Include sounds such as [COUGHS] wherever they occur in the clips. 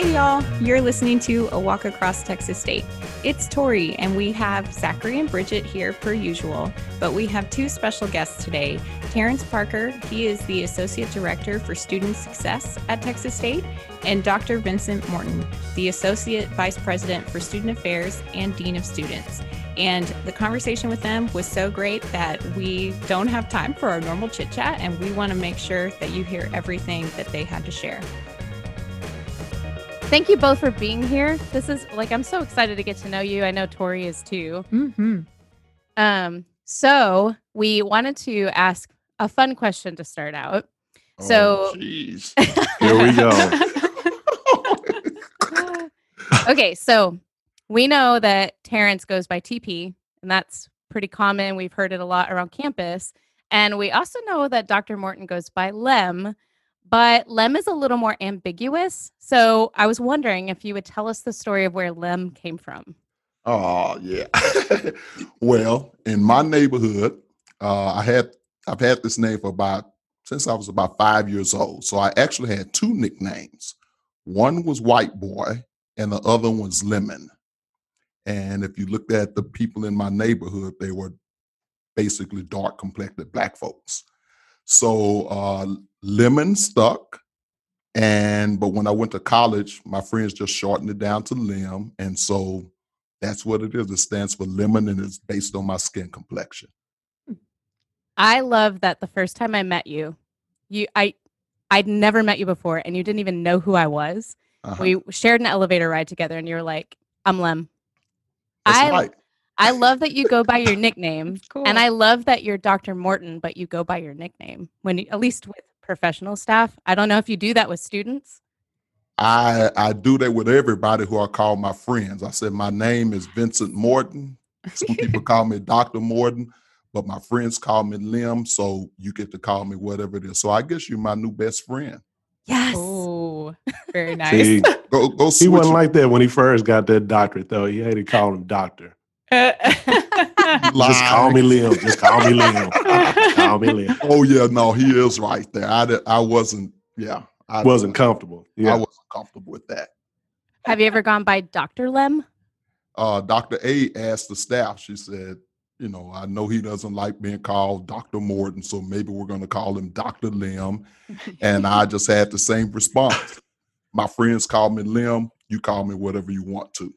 Hey, y'all. You're listening to A Walk Across Texas State. It's Tori, and we have Zachary and Bridget here per usual, but we have two special guests today. Terence Parker, he is the Associate Director for Student Success at Texas State, and Dr. Vincent Morton, the Associate Vice President for Student Affairs and Dean of Students. And the conversation with them was so great that we don't have time for our normal chit chat, and we want to make sure that you hear everything that they had to share. Thank you both for being here. This is like I'm so excited to get to know you. I know Tori is too. Mm-hmm. Um, so we wanted to ask a fun question to start out. So, Oh, jeez. [LAUGHS] Here we go. [LAUGHS] okay, so we know that Terence goes by TP, and that's pretty common. We've heard it a lot around campus. And we also know that Dr. Morton goes by Lem, but Lem is a little more ambiguous. So I was wondering if you would tell us the story of where Lem came from. Oh yeah. [LAUGHS] well, in my neighborhood, uh, I had I've had this name for about since I was about five years old. So I actually had two nicknames. One was White Boy, and the other was Lemon. And if you looked at the people in my neighborhood, they were basically dark complected black folks. So uh, Lemon stuck. And but when I went to college, my friends just shortened it down to Lem. And so that's what it is. It stands for lemon and it's based on my skin complexion. I love that the first time I met you, you I I'd never met you before and you didn't even know who I was. Uh-huh. We shared an elevator ride together and you were like, I'm Lem. That's I right. I love that you go by your nickname. [LAUGHS] Cool. And I love that you're Dr. Morton, but you go by your nickname when you, at least with professional staff. I don't know if you do that with students. I I do that with everybody who I call my friends. I said my name is Vincent Morton. Some [LAUGHS] people call me Dr. Morton, but my friends call me Lem, so you get to call me whatever it is. So I guess you're my new best friend. Yes. Oh, very nice. See, Go go he wasn't it. like that when he first got that doctorate, though. He had to call him doctor. Just call me Lem. Just call me Lem. call me Lem. Oh yeah, no, he is right there. I di- I wasn't. Yeah, I Wasn't comfortable. Yeah. I wasn't comfortable with that. Have you ever gone by Dr. Lem? uh, Dr. A asked the staff, she said, you know, I know he doesn't like being called Dr. Morton, so maybe we're going to call him Dr. Lem. [LAUGHS] And I just had the same response. My friends call me Lem. You call me whatever you want to.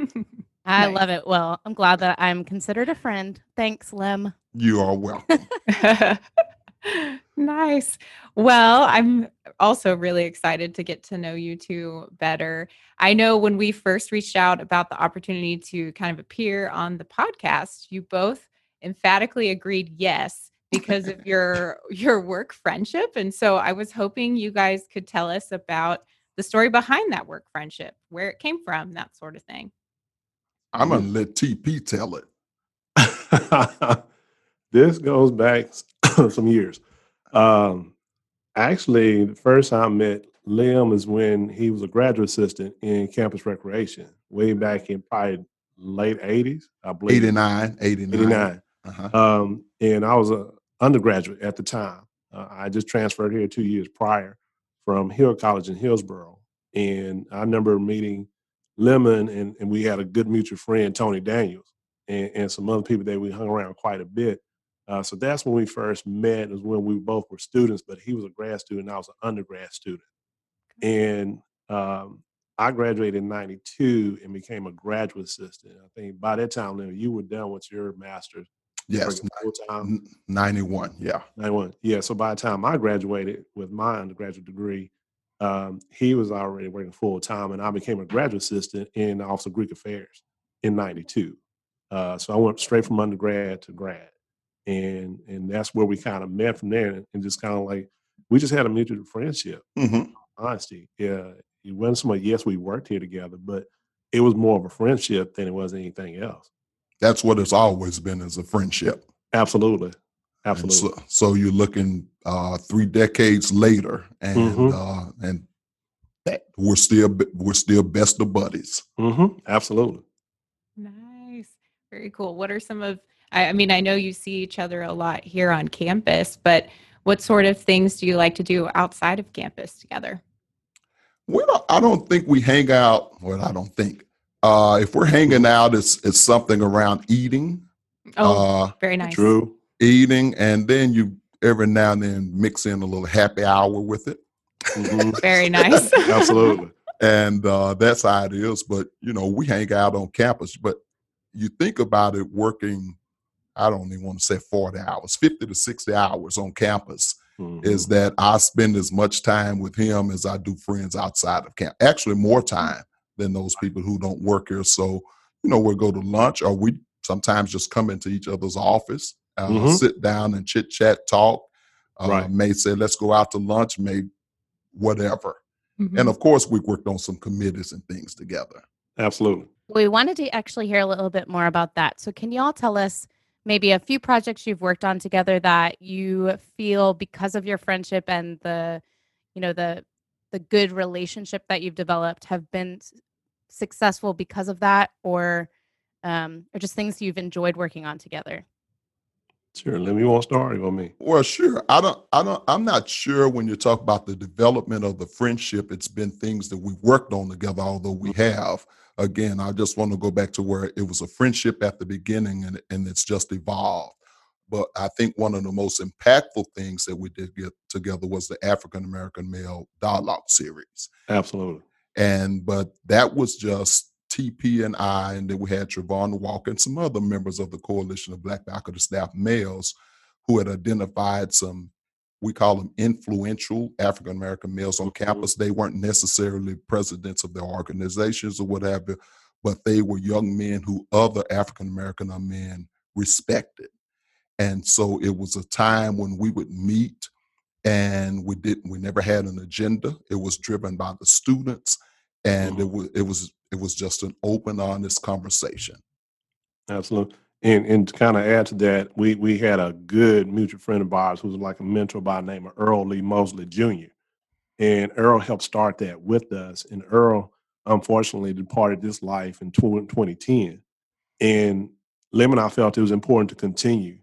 [LAUGHS] I Nice. love it. Well, I'm glad that I'm considered a friend. Thanks, Lem. You are welcome. [LAUGHS] nice. Well, I'm also really excited to get to know you two better. I know when we first reached out about the opportunity to kind of appear on the podcast, you both emphatically agreed yes because of your [LAUGHS] your work friendship and so I was hoping you guys could tell us about the story behind that work friendship, where it came from, that sort of thing. I'm going to let TP tell it. [LAUGHS] this goes back [COUGHS] some years. Um, actually, the first time I met Lem is when he was a graduate assistant in campus recreation, way back in probably late 80s, I believe. 89, 89. 89. Uh-huh. Um, and I was a undergraduate at the time. Uh, I just transferred here two years prior from Hill College in Hillsboro. And I remember meeting Lemon, and, and we had a good mutual friend, Tony Daniels, and, and some other people that we hung around quite a bit. Uh, so that's when we first met, is when we both were students, but he was a grad student, I was an undergrad student. And um, I graduated in 92 and became a graduate assistant. I think by that time, Lemon, you were done with your master's Yes, time. n- 91. Yeah. 91. Yeah. So by the time I graduated with my undergraduate degree, um, he was already working full time, and I became a graduate assistant in the Office of Greek Affairs in '92. Uh, so I went straight from undergrad to grad, and and that's where we kind of met from there, and just kind of like we just had a mutual friendship. hmm Honesty, yeah. It wasn't so much. Yes, we worked here together, but it was more of a friendship than it was anything else. That's what it's always been as a friendship. Absolutely, absolutely. So, so you're looking uh, three decades later, and Mhm. uh, and that we're still we're still best of buddies. hmm Absolutely. Nice. Very cool. What are some of I, I mean, I know you see each other a lot here on campus, but what sort of things do you like to do outside of campus together? Well, I don't think we hang out. Well, I don't think. Uh, if we're hanging out, it's it's something around eating. Oh, Uh, very nice. True. Eating, and then you every now and then mix in a little happy hour with it, Mhm. [LAUGHS] Very nice. [LAUGHS] Absolutely. and uh, that's how it is. But you know, we hang out on campus. But you think about it, working. I don't even want to say forty hours, fifty to sixty hours on campus. Is Mhm. that I spend as much time with him as I do friends outside of camp. Actually, more time than those people who don't work here. So, you know, we'll go to lunch or we sometimes just come into each other's office, uh, Mhm. sit down and chit chat, talk. Uh, Right. May say, let's go out to lunch, may whatever. Mhm. And of course, we worked on some committees and things together. Absolutely. We wanted to actually hear a little bit more about that. So, can you all tell us maybe a few projects you've worked on together that you feel because of your friendship and the, you know, the the good relationship that you've developed have been successful because of that, or um, or just things you've enjoyed working on together? Sure. Let me want to start or me. Well, sure. I don't, I don't, I'm not sure when you talk about the development of the friendship, it's been things that we worked on together, although we have. Again, I just want to go back to where it was a friendship at the beginning and, and it's just evolved. But I think one of the most impactful things that we did get together was the African American Male Dialogue Series. Absolutely. And but that was just TP and I, and then we had Trevon Walker and some other members of the Coalition of Black Faculty Staff Males who had identified some, we call them influential African American males on Mhm. campus. They weren't necessarily presidents of their organizations or whatever, but they were young men who other African American men respected. And so it was a time when we would meet and we didn't we never had an agenda. It was driven by the students and it was it was it was just an open, honest conversation. Absolutely. And and to kind of add to that, we we had a good mutual friend of ours who was like a mentor by the name of Earl Lee Mosley Jr. And Earl helped start that with us. And Earl, unfortunately, departed this life in 20, 2010. And Lem and I felt it was important to continue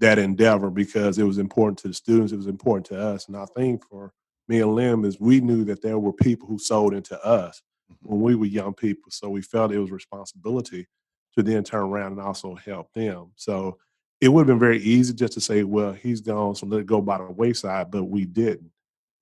that endeavor because it was important to the students, it was important to us. And I think for me and Lem is we knew that there were people who sold into us when we were young people. So we felt it was responsibility to then turn around and also help them. So it would have been very easy just to say, well, he's gone, so let it go by the wayside, but we didn't.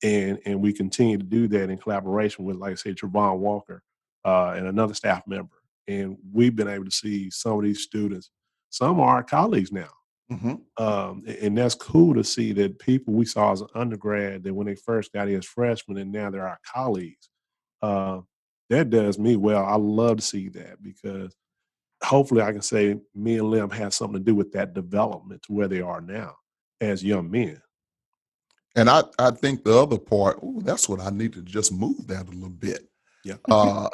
And and we continue to do that in collaboration with, like I said, Trevon Walker uh, and another staff member. And we've been able to see some of these students, some are our colleagues now. Mhm. Um, and that's cool to see that people we saw as an undergrad that when they first got here as freshmen and now they're our colleagues. Uh, that does me well. I love to see that because hopefully I can say me and Lem had something to do with that development to where they are now as young men. And I, I think the other part, ooh, that's what I need to just move that a little bit. Yeah. Uh,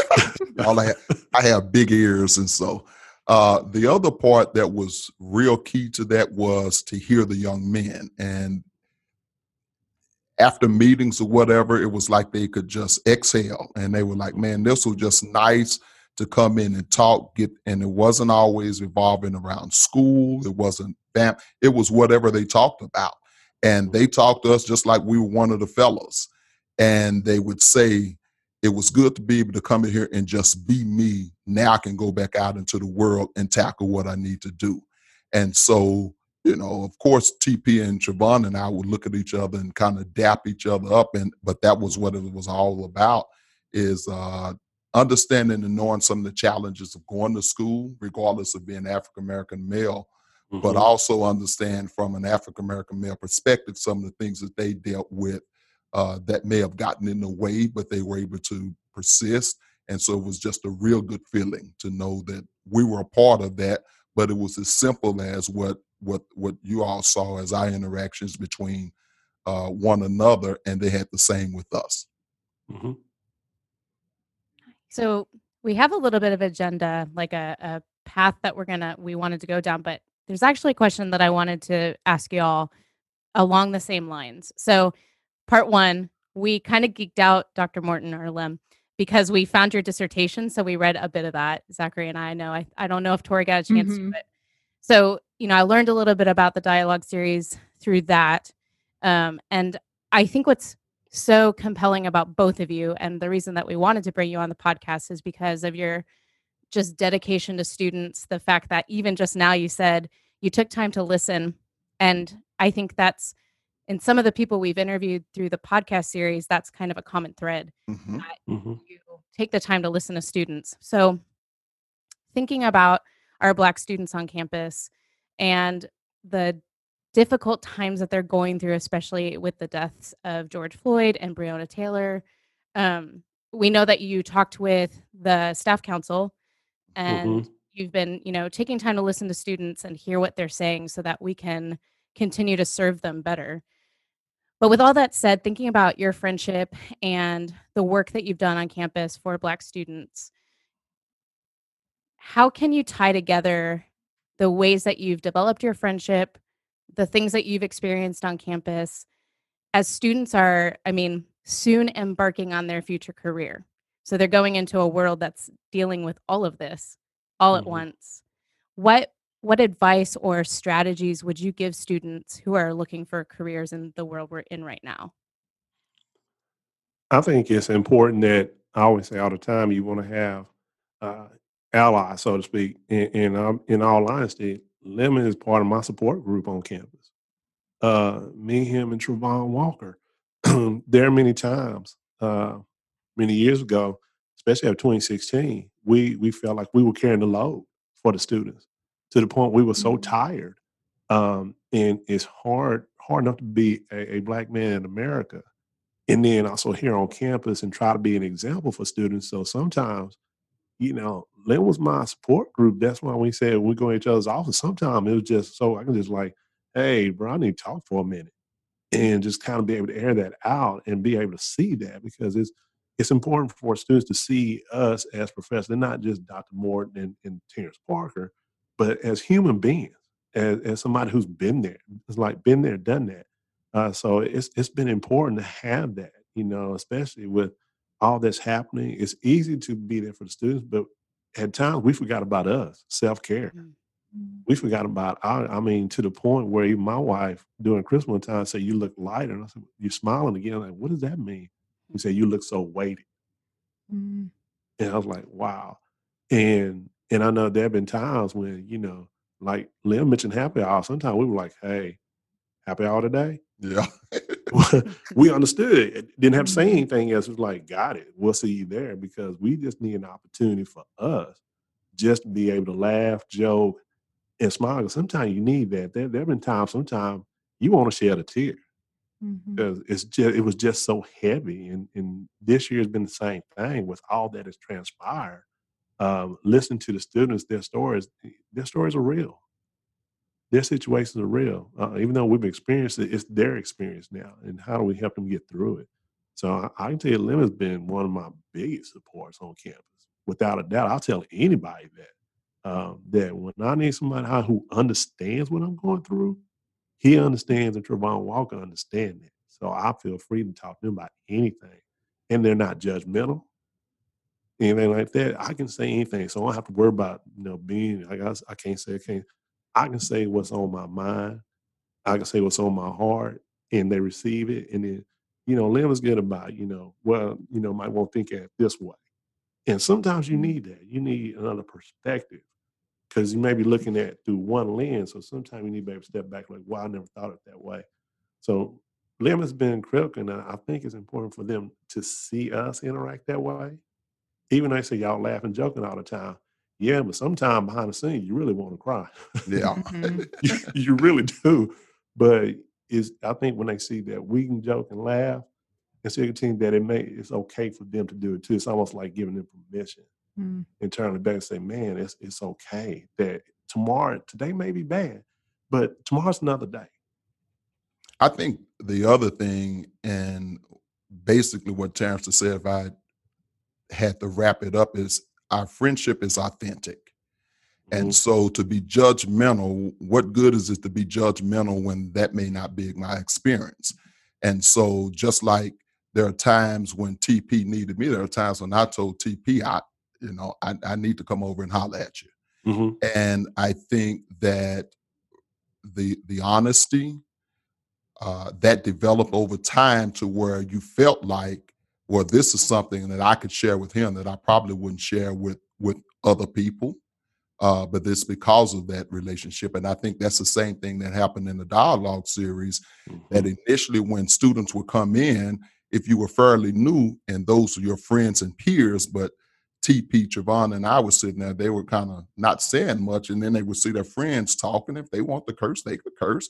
[LAUGHS] all I, have, I have big ears, and so uh, the other part that was real key to that was to hear the young men. And after meetings or whatever, it was like they could just exhale, and they were like, "Man, this was just nice to come in and talk." Get, and it wasn't always revolving around school. It wasn't bam, It was whatever they talked about and they talked to us just like we were one of the fellows and they would say it was good to be able to come in here and just be me now i can go back out into the world and tackle what i need to do and so you know of course tp and Trevon and i would look at each other and kind of dap each other up and but that was what it was all about is uh understanding and knowing some of the challenges of going to school regardless of being african american male but Mhm. also understand from an African American male perspective some of the things that they dealt with uh, that may have gotten in the way, but they were able to persist. And so it was just a real good feeling to know that we were a part of that. But it was as simple as what what what you all saw as our interactions between uh, one another, and they had the same with us. Mhm. So we have a little bit of agenda, like a, a path that we're gonna we wanted to go down, but there's actually a question that I wanted to ask y'all along the same lines. So part one, we kind of geeked out, Dr. Morton or Lem, because we found your dissertation. So we read a bit of that. Zachary and I know. I, I don't know if Tori got a chance Mhm. to, but so you know, I learned a little bit about the dialogue series through that. Um, and I think what's so compelling about both of you. And the reason that we wanted to bring you on the podcast is because of your just dedication to students. The fact that even just now you said you took time to listen. And I think that's in some of the people we've interviewed through the podcast series, that's kind of a common thread. Mhm. that Mhm. you take the time to listen to students. So, thinking about our Black students on campus and the difficult times that they're going through, especially with the deaths of George Floyd and Breonna Taylor, um, we know that you talked with the staff council and Mhm. you've been, you know, taking time to listen to students and hear what they're saying so that we can continue to serve them better. But with all that said, thinking about your friendship and the work that you've done on campus for Black students, how can you tie together the ways that you've developed your friendship, the things that you've experienced on campus, as students are, I mean, soon embarking on their future career? So they're going into a world that's dealing with all of this all at Mhm. once. What what advice or strategies would you give students who are looking for careers in the world we're in right now? I think it's important that I always say all the time you want to have uh, allies, so to speak. And, and in all honesty, Lemon is part of my support group on campus. Uh, me, him, and Trevon Walker. [CLEARS THROAT] there are many times, uh, many years ago, especially after 2016, we we felt like we were carrying the load for the students to the point we were so Mhm. tired. Um, and it's hard hard enough to be a, a black man in America and then also here on campus and try to be an example for students. So sometimes, you know, Lem was my support group. That's why we said we go to each other's office. Sometimes it was just so I can just like, hey, bro, I need to talk for a minute and just kind of be able to air that out and be able to see that because it's it's important for students to see us as professors, They're not just Dr. Morton and, and Terence Parker, but as human beings, as, as somebody who's been there. It's like been there, done that. Uh, so it's it's been important to have that, you know, especially with all that's happening. It's easy to be there for the students, but at times we forgot about us, self care. Mm-hmm. Mm-hmm. We forgot about our, I mean, to the point where even my wife during Christmas time said, "You look lighter." And I said, "You're smiling again." I'm like, what does that mean? He said, "You look so weighted." Mm. And I was like, "Wow." And and I know there have been times when you know, like Lem mentioned happy hour. Sometimes we were like, "Hey, happy hour today." Yeah. [LAUGHS] we understood. It didn't have to say Mhm. anything else. It was like, got it. We'll see you there because we just need an opportunity for us just to be able to laugh, joke, and smile. Sometimes you need that. There, there have been times, sometimes you want to shed a tear because it's just it was just so heavy. And, and this year has been the same thing with all that has transpired. Um, listen to the students, their stories, their stories are real their situations are real. Uh, even though we've experienced it, it's their experience now. And how do we help them get through it? So I, I can tell you, Lem has been one of my biggest supports on campus. Without a doubt, I'll tell anybody that. Um, that when I need somebody who understands what I'm going through, he understands and Trevon Walker understands that. So I feel free to talk to them about anything. And they're not judgmental anything like that, I can say anything. So I don't have to worry about, you know, being I guess I can't say I can't I can say what's on my mind. I can say what's on my heart and they receive it. And then, you know, Lem is good about, you know, well, you know, might want to think it this way. And sometimes you mm-hmm. need that. You need another perspective because you may be looking at through one lens. So sometimes you need to be able to step back like, wow, I never thought of it that way. So Lem has been critical, and I I think it's important for them to see us interact that way. Even though they say y'all laughing, joking all the time. Yeah, but sometimes behind the scenes, you really want to cry. Yeah. [LAUGHS] Mhm. you, you really do. But is I think when they see that we can joke and laugh and still team that it may it's okay for them to do it too. It's almost like giving them permission Mm. and turning back and say, man, it's it's okay that tomorrow, today may be bad, but tomorrow's another day. I think the other thing, and basically what Terence has said, if I had to wrap it up, is our friendship is authentic. And Mhm. so to be judgmental, what good is it to be judgmental when that may not be my experience? And so just like there are times when TP needed me, there are times when I told TP, I, you know, I, I need to come over and holler at you. Mhm. And I think that the the honesty, uh, that developed over time to where you felt like, well, this is something that I could share with him that I probably wouldn't share with with other people. Uh, but this because of that relationship, and I think that's the same thing that happened in the dialogue series. That Mhm. initially, when students would come in, if you were fairly new and those are your friends and peers, but TP, Trevon, and I were sitting there, they were kind of not saying much, and then they would see their friends talking. If they want to curse, they could curse.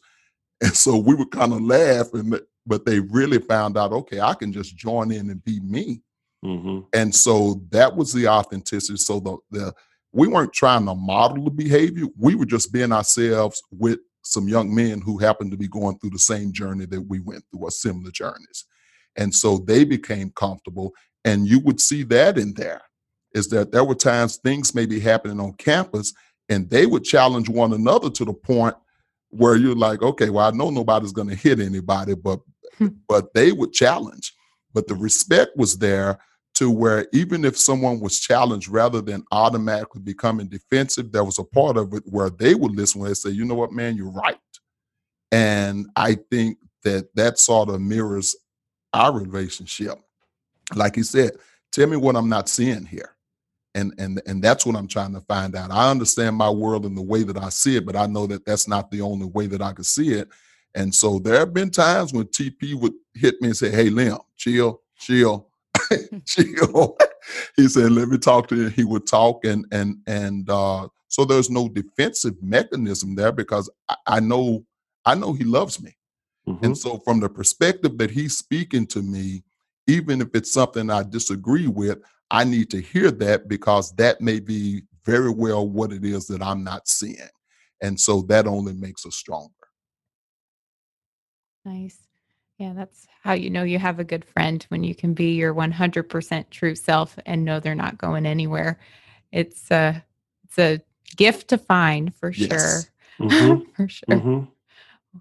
And so we would kind of laugh, and but they really found out, okay, I can just join in and be me. Mhm. And so that was the authenticity. So the the we weren't trying to model the behavior. We were just being ourselves with some young men who happened to be going through the same journey that we went through, or similar journeys. And so they became comfortable. And you would see that in there is that there were times things may be happening on campus and they would challenge one another to the point where you're like, okay, well, I know nobody's going to hit anybody, but hmm. but they would challenge. But the respect was there to where even if someone was challenged, rather than automatically becoming defensive, there was a part of it where they would listen and say, you know what, man, you're right. And I think that that sort of mirrors our relationship. Like he said, tell me what I'm not seeing here. And, and and that's what I'm trying to find out. I understand my world in the way that I see it, but I know that that's not the only way that I could see it. And so there have been times when TP would hit me and say, "Hey, Lem, chill, chill, [LAUGHS] [LAUGHS] chill." he said, "Let me talk to you." He would talk, and and and uh, so there's no defensive mechanism there because I, I know I know he loves me. Mhm. And so, from the perspective that he's speaking to me, even if it's something I disagree with, I need to hear that because that may be very well what it is that I'm not seeing. And so that only makes us stronger. Nice. Yeah, that's how you know you have a good friend when you can be your 100% true self and know they're not going anywhere. It's a it's a gift to find for Yes. sure. Mhm. [LAUGHS] for sure. Mhm.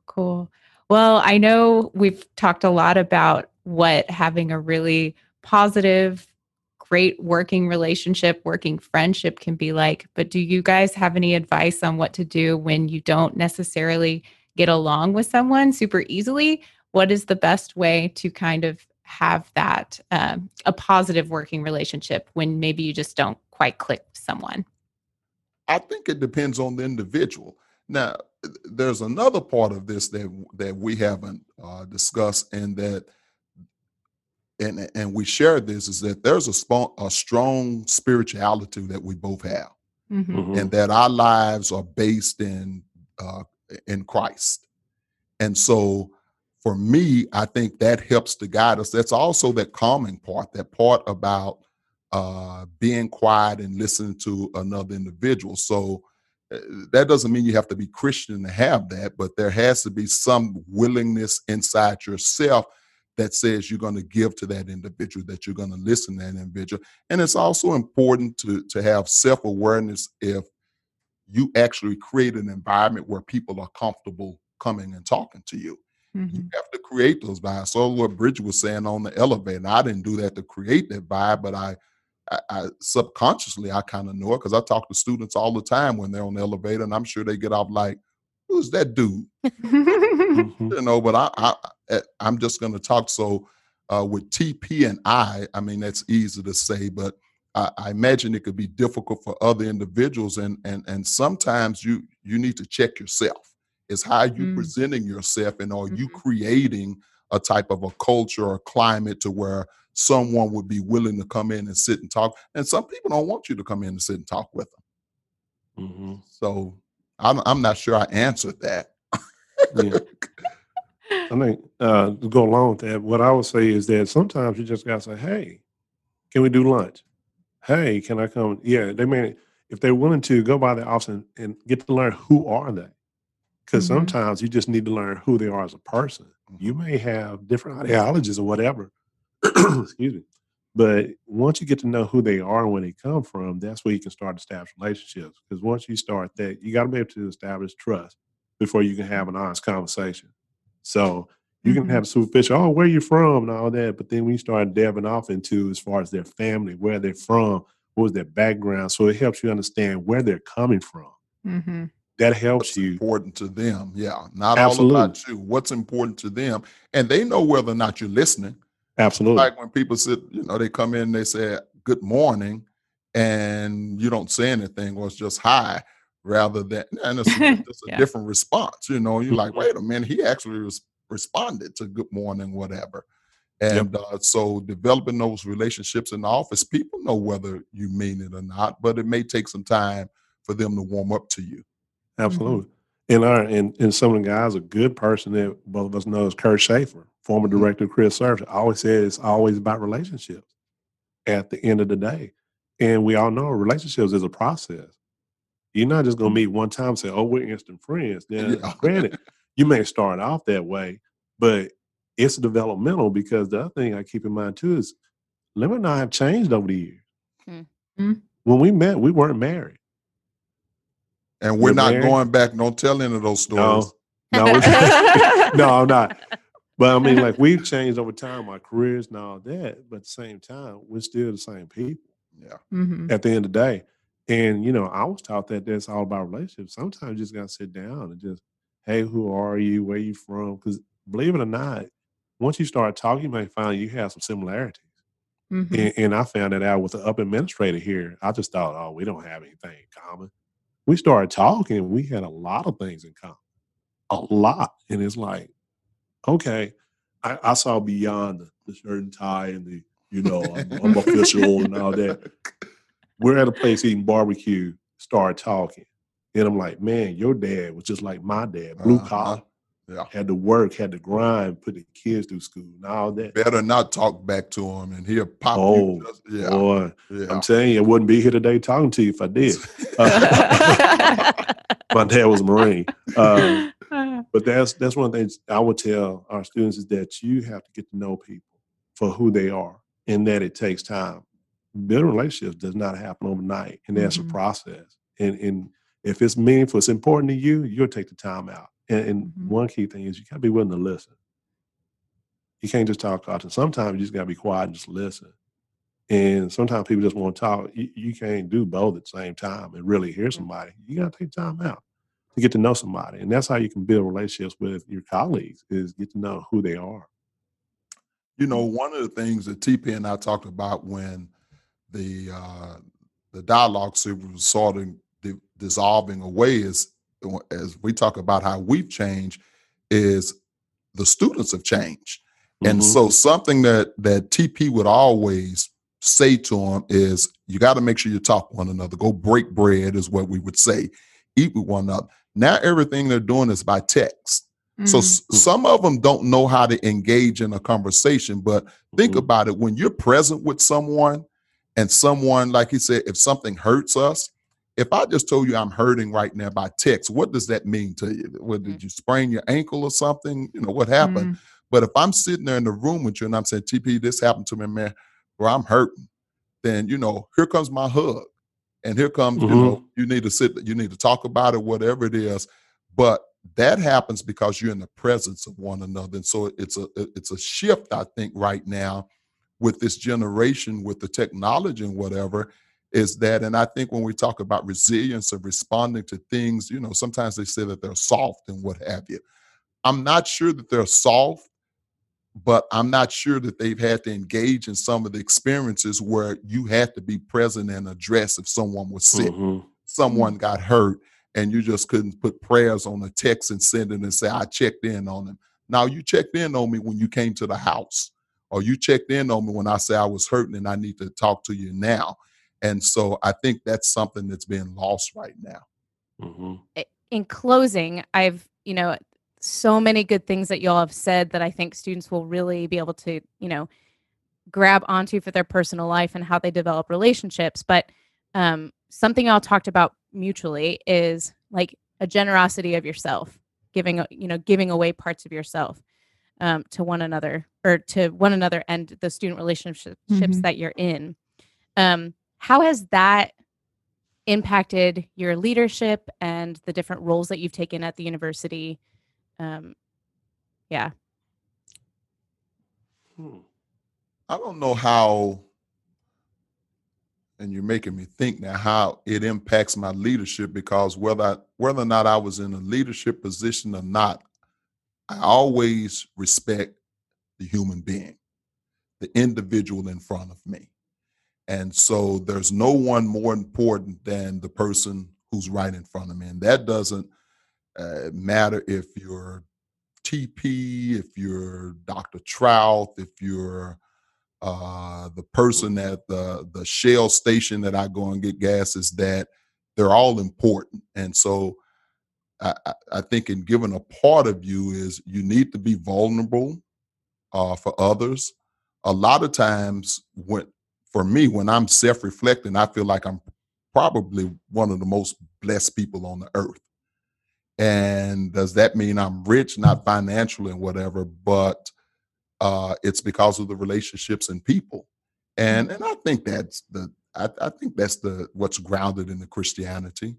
Cool. Well, I know we've talked a lot about what having a really positive, great working relationship, working friendship can be like, but do you guys have any advice on what to do when you don't necessarily get along with someone super easily? What is the best way to kind of have that um, a positive working relationship when maybe you just don't quite click with someone? I think it depends on the individual. Now, there's another part of this that that we haven't uh, discussed, and that and and we share this is that there's a, spo- a strong spirituality that we both have. Mhm. Mhm. and that our lives are based in uh, in Christ. And so, for me, I think that helps to guide us. That's also that calming part, that part about uh, being quiet and listening to another individual. So uh, that doesn't mean you have to be Christian to have that, but there has to be some willingness inside yourself that says you're going to give to that individual, that you're going to listen to that individual. And it's also important to to have self-awareness if you actually create an environment where people are comfortable coming and talking to you. Mhm. You have to create those vibes. So what Bridget was saying on the elevator, and I didn't do that to create that vibe, but I I, I subconsciously I kind of know it because I talk to students all the time when they're on the elevator, and I'm sure they get off like, "Who's that dude?" Mhm. you know but i, I i'm just going to talk so uh, with tp and i i mean that's easy to say but I, I imagine it could be difficult for other individuals and and and sometimes you you need to check yourself is how you Mm. presenting yourself and are you Mhm. creating a type of a culture or climate to where someone would be willing to come in and sit and talk and some people don't want you to come in and sit and talk with them Mhm. so i'm, I'm not sure i answered that Yeah. I think uh, to go along with that, what I would say is that sometimes you just gotta say, "Hey, can we do lunch? Hey, can I come?" Yeah, they may if they're willing to go by the office and, and get to learn who are they, because Mhm. sometimes you just need to learn who they are as a person. You may have different ideologies or whatever. [CLEARS THROAT] Excuse me. But once you get to know who they are and where they come from, that's where you can start to establish relationships. Because once you start that, you got to be able to establish trust before you can have an honest conversation. So you can Mhm. have superficial, oh, where you from and all that. But then when you start delving off into as far as their family, where they're from, what was their background. So it helps you understand where they're coming from. Mhm. that helps what's you. important to them. Yeah, not Absolutely. all about you. What's important to them, and they know whether or not you're listening. Absolutely. Like when people sit, you know, they come in, they say good morning, and you don't say anything, or it's just hi, rather than and it's, it's [LAUGHS] a Yeah. different response. You know, you're like, Mhm. wait a minute, he actually res- responded to good morning, whatever. And uh, so developing those relationships in the office, people know whether you mean it or not, but it may take some time for them to warm up to you. Absolutely. And our and, and some of the guys, a good person that both of us know is Kurt Schaefer, former director of Chris Service. always said it's always about relationships at the end of the day. And we all know relationships is a process. You're not just gonna meet one time and say, Oh, we're instant friends. [LAUGHS] Then Yeah. granted, you may start off that way, but it's developmental because the other thing I keep in mind too is Lemon and I have changed over the years. Hmm. Mm. When we met, we weren't married. And we're You're not married? going back. Don't tell any of those stories. No, no, [LAUGHS] no, I'm not. But I mean, like we've [LAUGHS] changed over time, our careers and all that. But at the same time, we're still the same people Yeah. Mhm. at the end of the day. And you know, I was taught that that's all about relationships. Sometimes you just gotta sit down and just, hey, who are you? Where you from? Because believe it or not, once you start talking, you may find you have some similarities. Mhm. And, and I found that out with the up administrator here. I just thought, oh, we don't have anything in common. We started talking, and we had a lot of things in common, a lot. And it's like, okay, I, I saw beyond the, shirt and tie and the, you know, I'm, [LAUGHS] I'm official and all that. We're at a place eating barbecue, start talking. And I'm like, man, your dad was just like my dad, blue Uh-huh. collar, Yeah. had to work, had to grind, put the kids through school and all that. Better not talk back to him and he'll pop Oh, you. Just, yeah. Boy, yeah. I'm telling you, I wouldn't be here today talking to you if I did. [LAUGHS] Uh, [LAUGHS] my dad was a Marine. Um, [LAUGHS] but that's that's one of the things I would tell our students is that you have to get to know people for who they are and that it takes time. Building relationships does not happen overnight, and that's Mhm. a process. And and if it's meaningful, it's important to you, you'll take the time out. And, and Mhm. one key thing is you gotta be willing to listen. You can't just talk out. Sometimes you just gotta be quiet and just listen. And sometimes people just want to talk. You, you can't do both at the same time and really hear somebody. You got to take time out to get to know somebody, and that's how you can build relationships with your colleagues. Is get to know who they are. You know, one of the things that TP and I talked about when the uh, the dialogue series was sort of di- dissolving away is as we talk about how we've changed is the students have changed. And Mhm. so something that that TP would always say to them is you got to make sure you talk to one another. Go break bread is what we would say. Eat with one another. Now everything they're doing is by text. So Mm. s- some of them don't know how to engage in a conversation, but think Mhm. about it when you're present with someone and someone like he said if something hurts us if i just told you i'm hurting right now by text what does that mean to you what Mm. did you sprain your ankle or something you know what happened Mm. but if i'm sitting there in the room with you and i'm saying tp this happened to me man where i'm hurting then you know here comes my hug and here comes you mm-hmm. know you need to sit you need to talk about it whatever it is. But that happens because you're in the presence of one another. And so it's a it's a shift i think right now with this generation with the technology and whatever is that and i think when we talk about resilience of responding to things you know sometimes they say that they're soft and what have you. I'm not sure that they're soft but i'm not sure that they've had to engage in some of the experiences where you had to be present and address if someone was sick Mhm. someone got hurt and you just couldn't put prayers on a text and send it and say i checked in on them now you checked in on me when you came to the house or you checked in on me when i say i was hurting and i need to talk to you now and so i think that's something that's being lost right now Mhm. in closing, I've, you know, so many good things that y'all have said that I think students will really be able to, you know, grab onto for their personal life and how they develop relationships. But um, something y'all talked about mutually is like a generosity of yourself, giving, you know, giving away parts of yourself um, to one another or to one another and the student relationships Mhm. that you're in. Um, how has that impacted your leadership and the different roles that you've taken at the university um yeah Hmm. i don't know how and you're making me think now how it impacts my leadership because whether I, whether or not I was in a leadership position or not, I always respect the human being, the individual in front of me. And so there's no one more important than the person who's right in front of me. And that doesn't uh, matter if you're TP, if you're Dr. Trauth, if you're uh, the person at the the Shell station that I go and get gas is that they're all important. And so I, I think in giving a part of you is you need to be vulnerable uh, for others. A lot of times when for me, when I'm self-reflecting, I feel like I'm probably one of the most blessed people on the earth. And does that mean I'm rich, not financially and whatever, but uh, it's because of the relationships and people. And and I think that's the I, I think that's the what's grounded in the Christianity.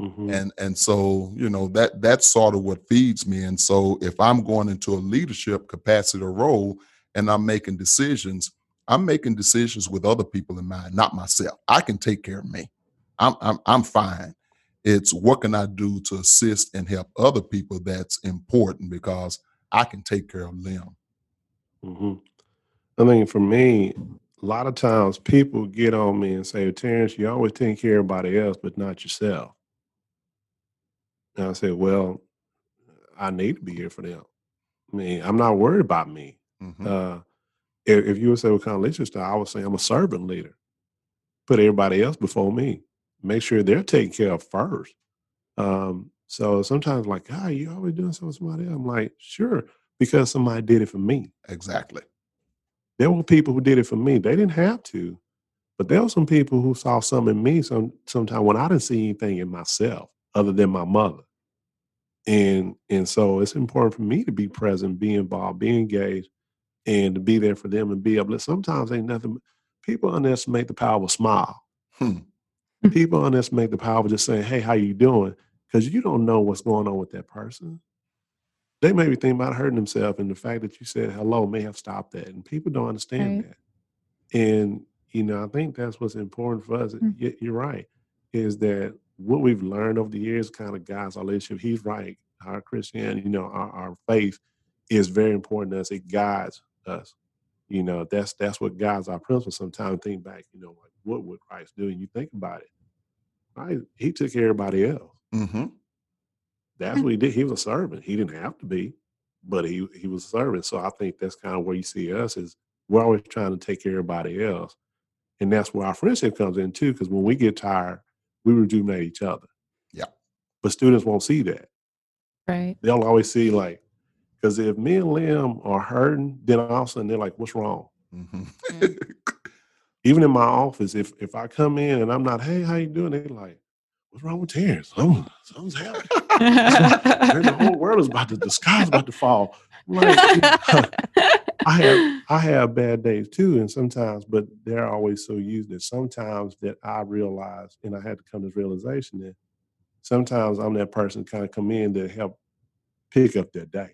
Mhm. And and so, you know, that that's sort of what feeds me. And so if I'm going into a leadership capacity or role and I'm making decisions, I'm making decisions with other people in mind, not myself. I can take care of me. I'm I'm I'm fine. It's what can I do to assist and help other people that's important because I can take care of them. hmm I mean, for me, a lot of times people get on me and say, Terence, you always take care of everybody else, but not yourself. And I say, well, I need to be here for them. I mean, I'm not worried about me. Mhm. Uh, if, if you would say what kind of leadership style, I would say I'm a servant leader. Put everybody else before me. Make sure they're taken care of first. Um, so sometimes, like, ah, you always doing something with somebody else. I'm like, sure, because somebody did it for me. Exactly. There were people who did it for me. They didn't have to, but there were some people who saw something in me some sometime when I didn't see anything in myself other than my mother. And and so it's important for me to be present, be involved, be engaged, and to be there for them and be able to sometimes ain't nothing people underestimate the power of a smile. Hmm. People underestimate the power of just saying, Hey, how you doing? Because you don't know what's going on with that person. They may be thinking about hurting themselves, and the fact that you said hello may have stopped that. And people don't understand Right. that. And you know, I think that's what's important for us. Mm. Y- You're right, is that what we've learned over the years kind of guides our relationship. He's right. Our Christianity, you know, our, our faith is very important to us. It guides us. You know, that's that's what guides our principles. Sometimes think back, you know, like what would Christ do? And you think about it. Right? He took care of everybody else. hmm That's what he did. He was a servant. He didn't have to be, but he he was a servant. So I think that's kind of where you see us is we're always trying to take care of everybody else. And that's where our friendship comes in too, because when we get tired, we rejuvenate each other. Yeah. But students won't see that. Right. They'll always see like, because if me and Lem are hurting, then all of a sudden they're like, what's wrong? hmm [LAUGHS] Even in my office, if if I come in and I'm not, hey, how you doing? They're like, what's wrong with Terence? Something, something's happening. [LAUGHS] The whole [LAUGHS] world is about to the sky's about to fall. Like, [LAUGHS] I have I have bad days too, and sometimes, but they're always so used that sometimes that I realize, and I had to come to this realization that sometimes I'm that person kind of come in to help pick up their day.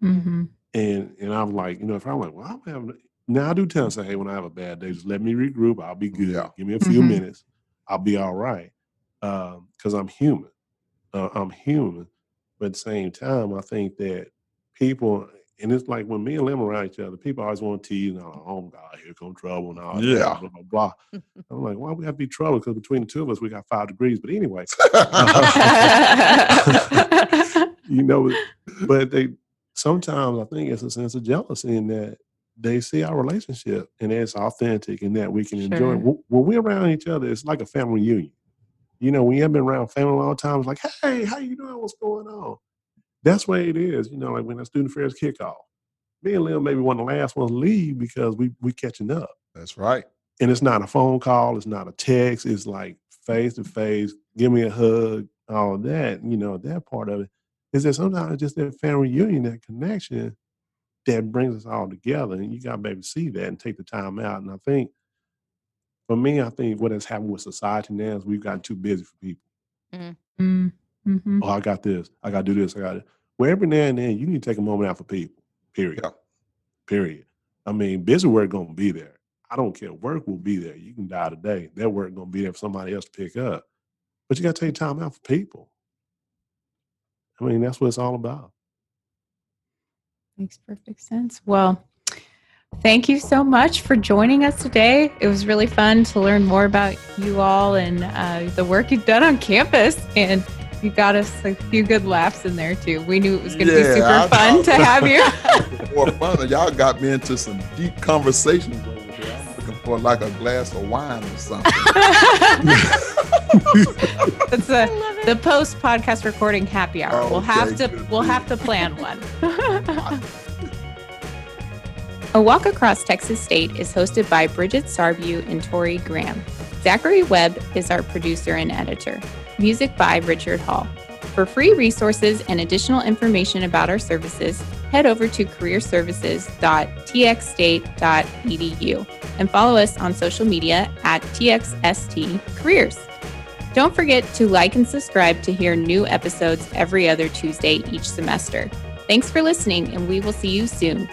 hmm And and I'm like, you know, if I'm like, well, I'm having now I do tell them say, hey, when I have a bad day, just let me regroup. I'll be good. Yeah. Give me a few Mhm. minutes. I'll be all right. Because I'm human. Uh, I'm human. But at the same time, I think that people, and it's like when me and Lem around each other, people always want to tease, and I'm oh God, here come trouble and all Yeah. blah, blah, blah. [LAUGHS] I'm like, why we have to be trouble? Because between the two of us, we got five degrees. But anyway, [LAUGHS] [LAUGHS] you know, but they sometimes I think it's a sense of jealousy in that they see our relationship and it's authentic and that we can enjoy. It. When when we're around each other, it's like a family reunion. You know, when you have been around family a long time, it's like, hey, how you doing? What's going on? That's the way it is. You know, like when the student affairs kickoff. Me and Lil maybe one of the last ones to leave because we we catching up. That's right. And it's not a phone call, it's not a text, it's like face to face, give me a hug, all that, you know, that part of it is that sometimes just that family reunion, that connection that brings us all together. And you got to be able to see that and take the time out. And I think for me, I think what has happened with society now is we've gotten too busy for people. Mm-hmm. Oh, I got this. I got to do this. I got it. Well, every now and then you need to take a moment out for people. Period. Yeah. Period. I mean, busy work gonna be there. I don't care. Work will be there. You can die today. That work gonna be there for somebody else to pick up. But you gotta take time out for people. I mean, that's what it's all about. Makes perfect sense. Well, thank you so much for joining us today. It was really fun to learn more about you all and uh, the work you've done on campus. And you got us a few good laughs in there too. We knew it was going to be super I fun know. to have you. [LAUGHS] More fun. Y'all got me into some deep conversations for like a glass of wine or something. [LAUGHS] [LAUGHS] That's the the post podcast recording happy hour. we'll have to good we'll deal. have to plan one. [LAUGHS] A Walk Across Texas State is hosted by Bridget Sarbu and Tori Graham. Zachary Webb is our producer and editor. Music by Richard Hall. For free resources and additional information about our services, head over to careerservices.txstate.edu and follow us on social media at TXST Careers. Don't forget to like and subscribe to hear new episodes every other Tuesday each semester. Thanks for listening, and we will see you soon.